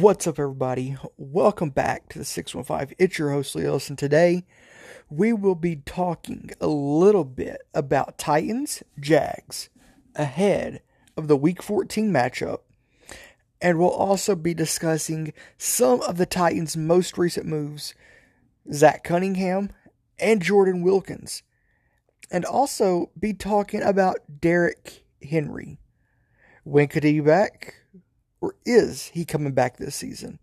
What's up, everybody? Welcome back to the 615. It's your host, Leos, and today we will be talking a little bit about Titans Jags ahead of the Week 14 matchup. And we'll also be discussing some of the Titans' most recent moves Zach Cunningham and Jordan Wilkins. And also be talking about Derrick Henry. When could he be back? Or is he coming back this season?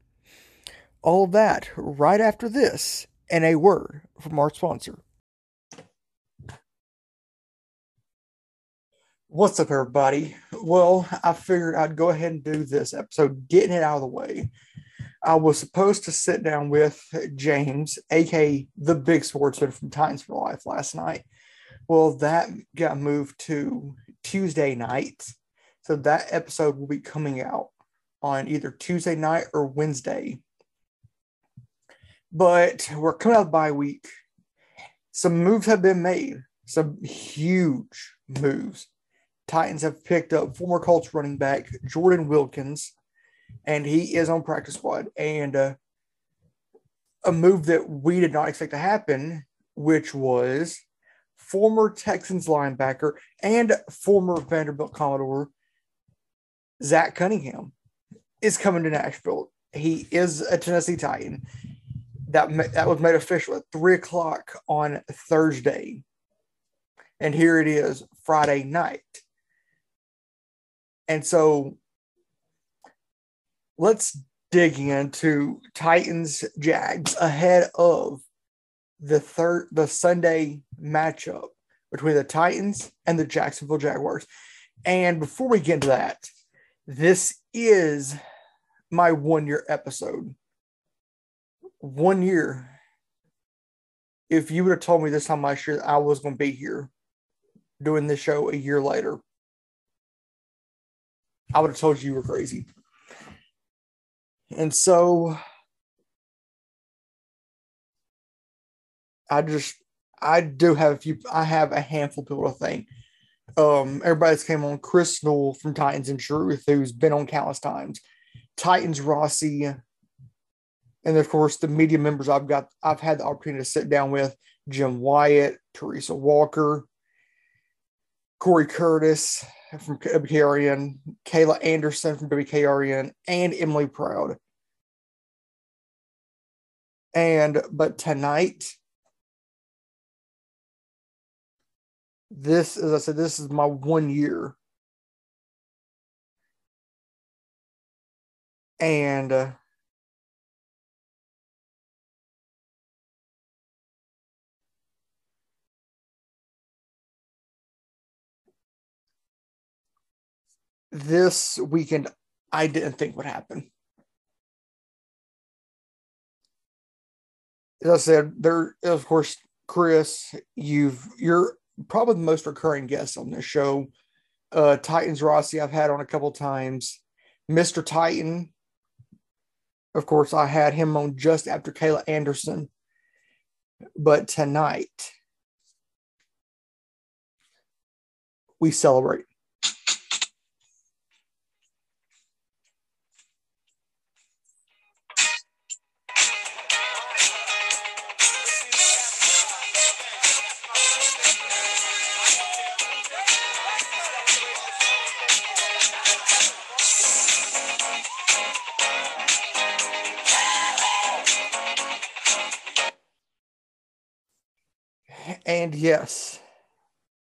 All of that right after this, and a word from our sponsor. What's up, everybody? Well, I figured I'd go ahead and do this episode, getting it out of the way. I was supposed to sit down with James, aka the big sportsman from Titans for Life, last night. Well, that got moved to Tuesday night. So that episode will be coming out on either Tuesday night or Wednesday. But we're coming out of bye week. Some moves have been made, some huge moves. Titans have picked up former Colts running back Jordan Wilkins, and he is on practice squad. And uh, a move that we did not expect to happen, which was former Texans linebacker and former Vanderbilt Commodore Zach Cunningham is coming to Nashville. He is a Tennessee Titan. That that was made official at three o'clock on Thursday, and here it is Friday night. And so, let's dig into Titans Jags ahead of the third the Sunday matchup between the Titans and the Jacksonville Jaguars. And before we get into that, this is my one year episode. One year. If you would have told me this time last year I was going to be here doing this show a year later, I would have told you you were crazy. And so I just I do have a few I have a handful of people to thank um, everybody's came on Chris Newell from Titans and Truth, who's been on countless times, Titans Rossi, and of course the media members I've got I've had the opportunity to sit down with Jim Wyatt, Teresa Walker, Corey Curtis from WKRN, Kayla Anderson from WKRN, and Emily Proud. And but tonight this, as I said, this is my one year. And uh, this weekend, I didn't think would happen. As I said, there, of course, Chris, you've you're probably the most recurring guest on this show. Uh, Titans Rossi, I've had on a couple times. Mr. Titan, of course, I had him on just after Kayla Anderson. But tonight, we celebrate. And yes,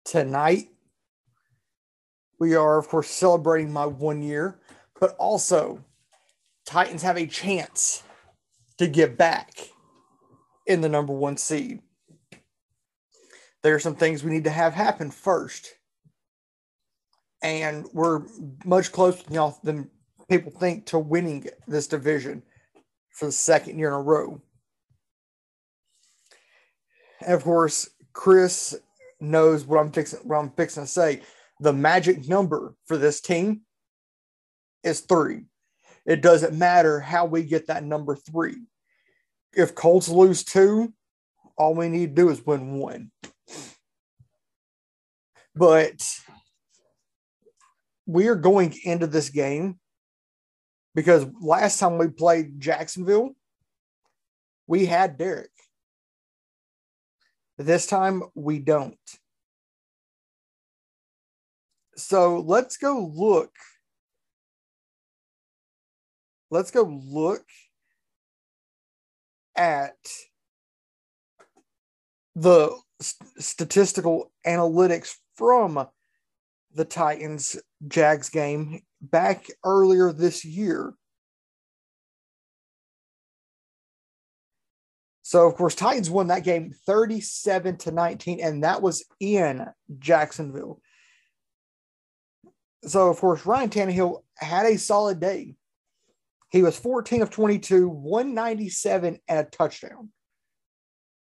tonight we are, of course, celebrating my one year, but also Titans have a chance to get back in the number one seed. There are some things we need to have happen first. And we're much closer than people think to winning this division for the second year in a row. And of course, Chris knows what I'm fixing what I'm fixing to say. The magic number for this team is three. It doesn't matter how we get that number three. If Colts lose two, all we need to do is win one. But we are going into this game because last time we played Jacksonville, we had Derrick. This time we don't. So let's go look. Let's go look at the st- statistical analytics from the Titans Jags game back earlier this year. So, of course, Titans won that game 37 to 19, and that was in Jacksonville. So, of course, Ryan Tannehill had a solid day. He was 14 of 22, 197, and a touchdown.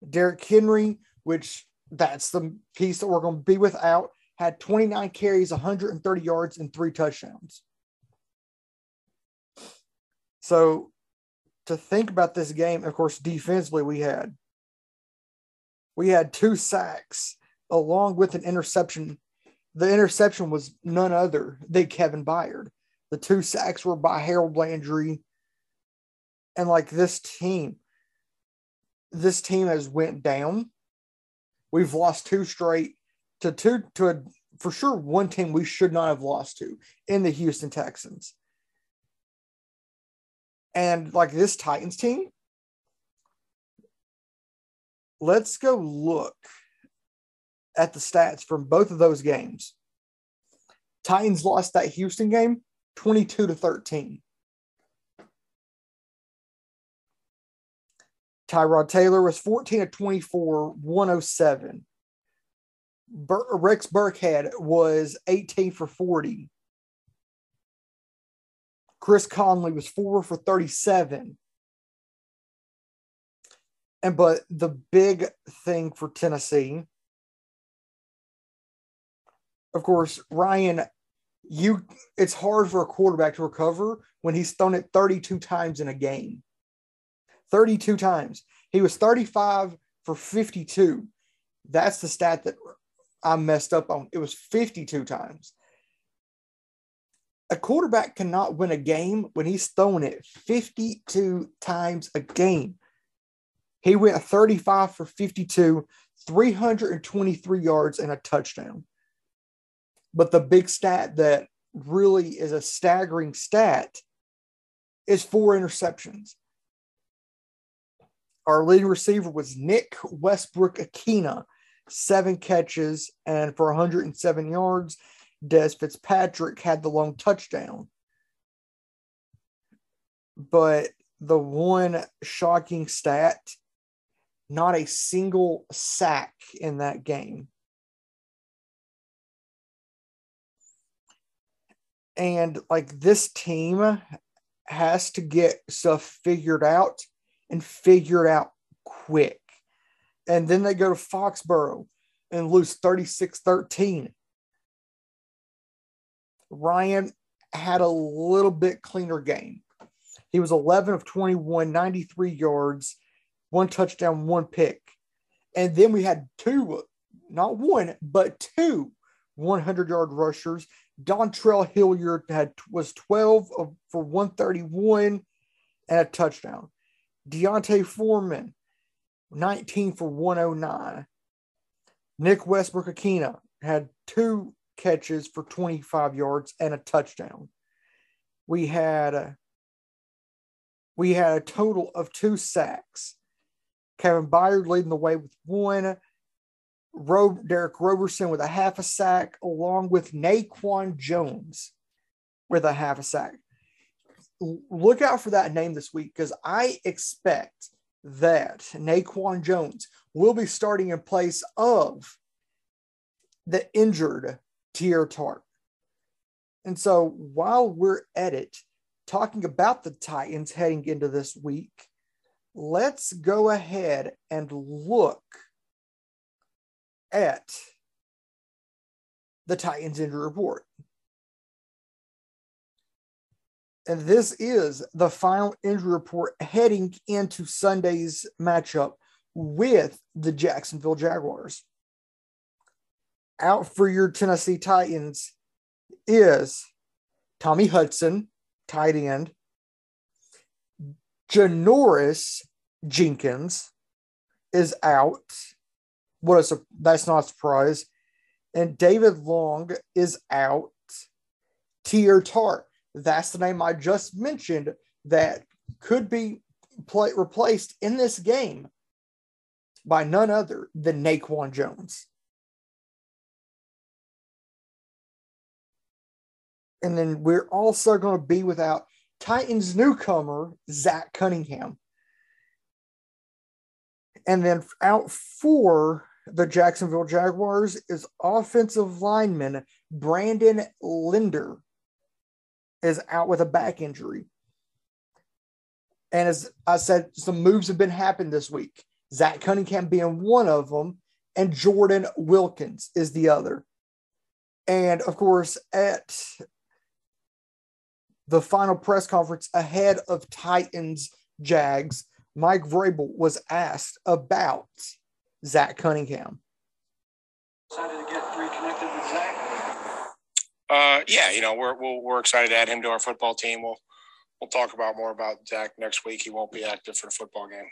Derrick Henry, which that's the piece that we're going to be without, had 29 carries, 130 yards, and three touchdowns. So, to think about this game, of course, defensively, we had we had two sacks along with an interception. The interception was none other than Kevin Byard. The two sacks were by Harold Landry. And like this team, this team has went down. We've lost two straight to two to a for sure one team we should not have lost to in the Houston Texans. And like this Titans team, let's go look at the stats from both of those games. Titans lost that Houston game 22 to 13. Tyrod Taylor was 14 of 24, 107. Bur- Rex Burkhead was 18 for 40. Chris Conley was four for 37. And but the big thing for Tennessee, of course, Ryan, you it's hard for a quarterback to recover when he's thrown it 32 times in a game. 32 times. He was 35 for 52. That's the stat that I messed up on. It was 52 times a quarterback cannot win a game when he's throwing it 52 times a game. He went 35 for 52, 323 yards, and a touchdown. But the big stat that really is a staggering stat is four interceptions. Our leading receiver was Nick Westbrook-Ikhine, seven catches and for 107 yards Dez Fitzpatrick had the long touchdown. But the one shocking stat not a single sack in that game. And like this team has to get stuff figured out and figured out quick. And then they go to Foxborough and lose 36 13. Ryan had a little bit cleaner game. He was 11 of 21, 93 yards, one touchdown, one pick. And then we had two, not one, but two 100 yard rushers. Dontrell Hilliard had was 12 of, for 131 and a touchdown. D'Onta Foreman, 19 for 109. Nick Westbrook-Ikhine had two catches for 25 yards and a touchdown. We had a, we had a total of two sacks. Kevin Byard leading the way with one. Ro- Derrick Roberson with a half a sack, along with Naquan Jones with a half a sack. Look out for that name this week because I expect that Naquan Jones will be starting in place of the injured Teair Tart. And so while we're at it, talking about the Titans heading into this week, let's go ahead and look at the Titans injury report. And this is the final injury report heading into Sunday's matchup with the Jacksonville Jaguars out for your Tennessee Titans is Tommy Hudson, tight end, Janoris Jenkins is out. What a that's not a surprise. And David Long is out. Teair Tart, that's the name I just mentioned that could be play, replaced in this game by none other than Naquan Jones. And then we're also going to be without Titans newcomer, Zach Cunningham. And then out for the Jacksonville Jaguars is offensive lineman Brandon Linder is out with a back injury. And as I said, some moves have been happening this week. Zach Cunningham being one of them, and Jordan Wilkins is the other. And of course, at the final press conference ahead of Titans Jags, Mike Vrabel was asked about Zach Cunningham. Excited to get reconnected with Zach. Uh, yeah, you know we're we are are excited to add him to our football team. We'll we'll talk about more about Zach next week. He won't be active for the football game.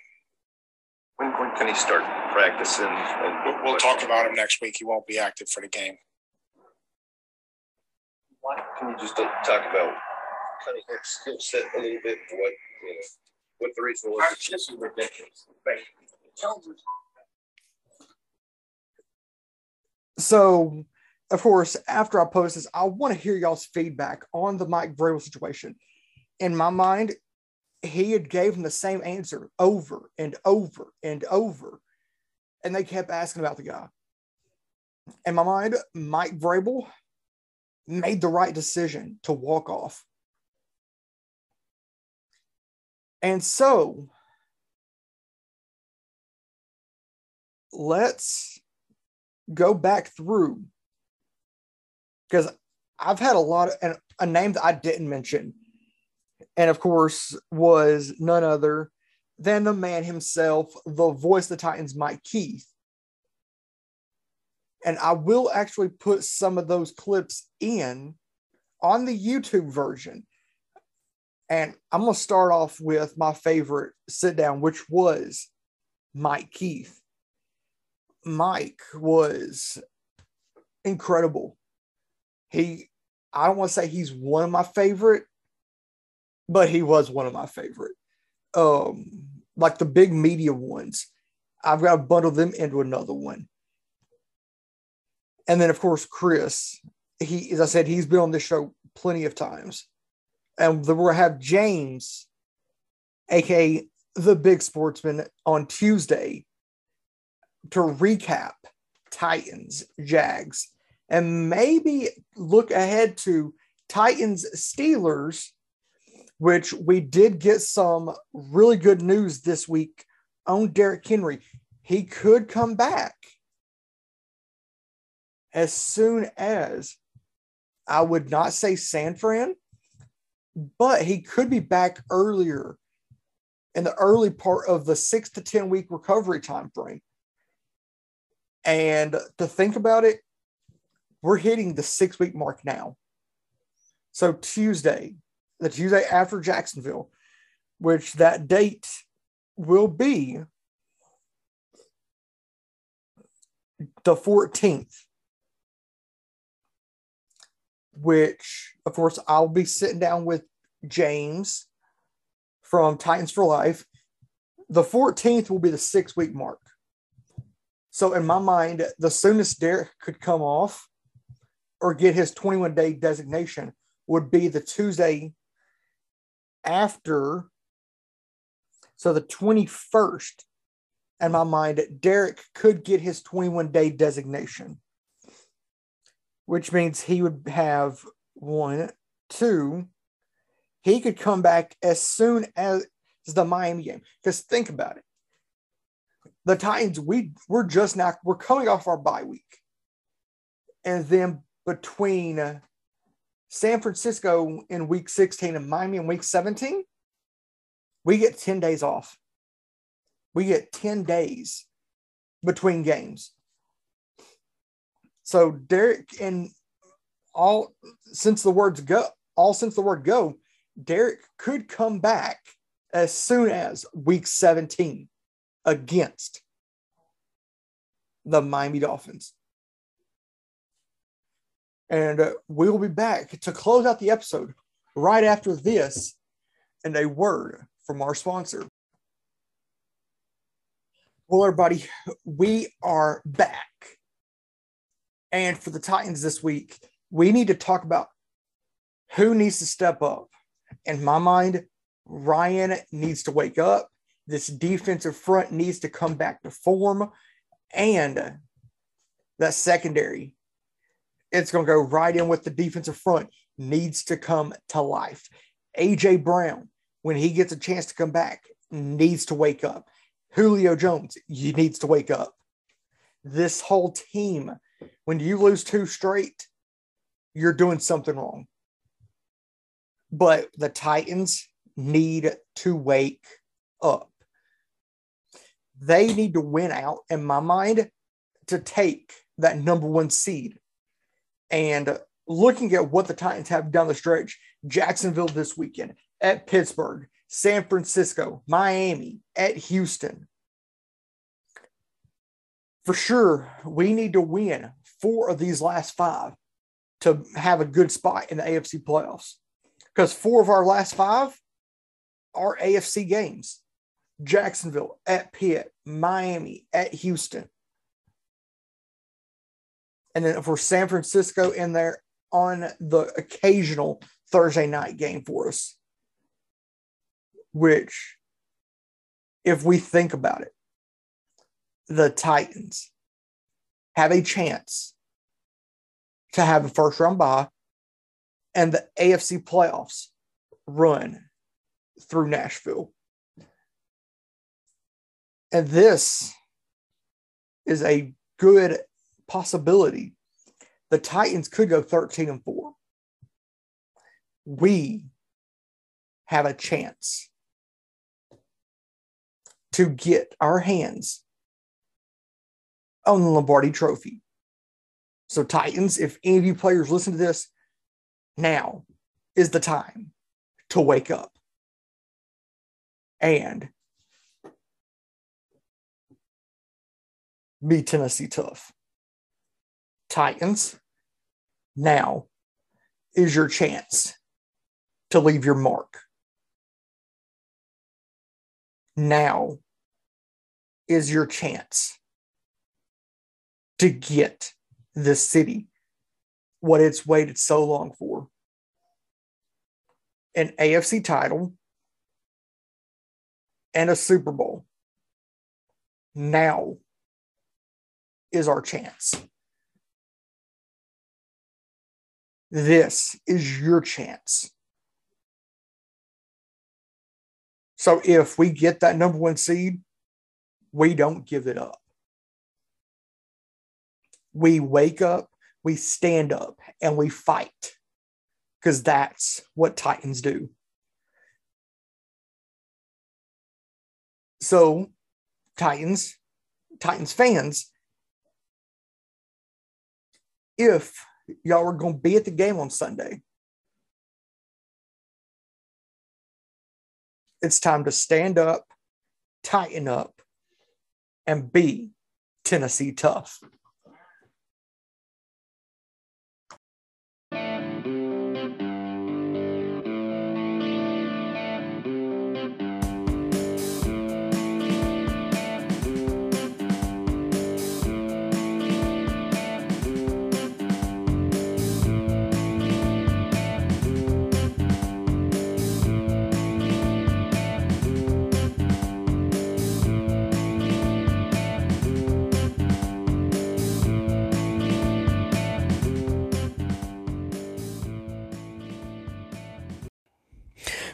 When, when can he start practicing? And we'll, we'll talk about him next week. He won't be active for the game. What can you just talk about kind of skill set a little bit? What you know, what the reason was? This is ridiculous. So, of course, after I post this, I want to hear y'all's feedback on the Mike Vrabel situation. In my mind, he had gave him the same answer over and over and over, and they kept asking about the guy. In my mind, Mike Vrabel made the right decision to walk off. And so let's go back through because I've had a lot of and a name that I didn't mention, and of course was none other than the man himself, the voice of the Titans, Mike Keith. And I will actually put some of those clips in on the YouTube version. And I'm going to start off with my favorite sit down, which was Mike Keith. Mike was incredible. He, I don't want to say he's one of my favorite, but he was one of my favorite. Um, like the big media ones, I've got to bundle them into another one. And then, of course, Chris. He, as I said, he's been on this show plenty of times and we'll have James, aka the Big Sportsman, on Tuesday to recap Titans, Jags, and maybe look ahead to Titans, Steelers, which we did get some really good news this week on Derrick Henry. He could come back as soon as I would not say San Fran, but he could be back earlier in the early part of the six to 10 week recovery time frame. And to think about it, we're hitting the six week mark now. So Tuesday, the Tuesday after Jacksonville, which that date will be the 14th which of course I'll be sitting down with James from Titans for Life. The 14th will be the six week mark. So, in my mind, the soonest Derrick could come off or get his 21 day designation would be the Tuesday after. So, the 21st, in my mind, Derrick could get his 21 day designation which means he would have one, two. He could come back as soon as the Miami game. Because think about it. The Titans, we we're just now we're coming off our bye week. And then between uh, San Francisco in week 16 and Miami in week 17, we get 10 days off. We get 10 days between games. So Derrick and all since the words go, all since the word go, Derrick could come back as soon as week 17 against the Miami Dolphins. And uh, we will be back to close out the episode right after this and a word from our sponsor. Well, everybody, we are back. And for the Titans this week, we need to talk about who needs to step up. In my mind, Ryan needs to wake up. This defensive front needs to come back to form. And that secondary, it's going to go right in with the defensive front, needs to come to life. AJ Brown, when he gets a chance to come back, needs to wake up. Julio Jones, he needs to wake up. This whole team, when you lose two straight, you're doing something wrong. But the Titans need to wake up. They need to win out, in my mind, to take that number one seed. And looking at what the Titans have down the stretch, Jacksonville this weekend, at Pittsburgh, San Francisco, Miami, at Houston. For sure, we need to win four of these last five to have a good spot in the AFC playoffs. Because four of our last five are AFC games Jacksonville, at Pitt, Miami, at Houston. And then for San Francisco in there on the occasional Thursday night game for us which, if we think about it, the Titans have a chance to have a first round bye and the AFC playoffs run through Nashville. And this is a good possibility. The Titans could go 13 and 4. We have a chance to get our hands on the Lombardi trophy. So, Titans, if any of you players listen to this, now is the time to wake up and be Tennessee tough. Titans, now is your chance to leave your mark now is your chance to get this city what it's waited so long for an AFC title and a Super Bowl. Now is our chance. This is your chance. So if we get that number one seed, we don't give it up. We wake up, we stand up, and we fight because that's what Titans do. So, Titans, Titans fans, if y'all are going to be at the game on Sunday, it's time to stand up, tighten up, and be Tennessee tough.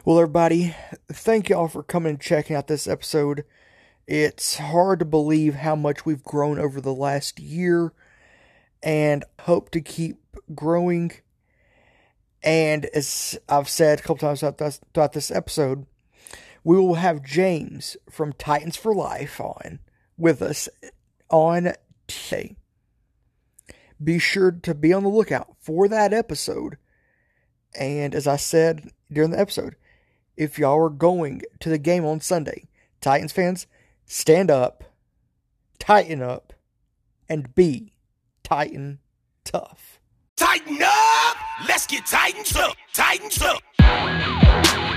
Well, everybody, thank y'all for coming and checking out this episode. It's hard to believe how much we've grown over the last year and hope to keep growing. And as I've said a couple times throughout this episode, we will have James from Titans for Life on with us on today. Be sure to be on the lookout for that episode. And as I said during the episode, if y'all are going to the game on Sunday, Titans fans, stand up, tighten up, and be Titan tough. Tighten up! Let's get Titans up! Titans up!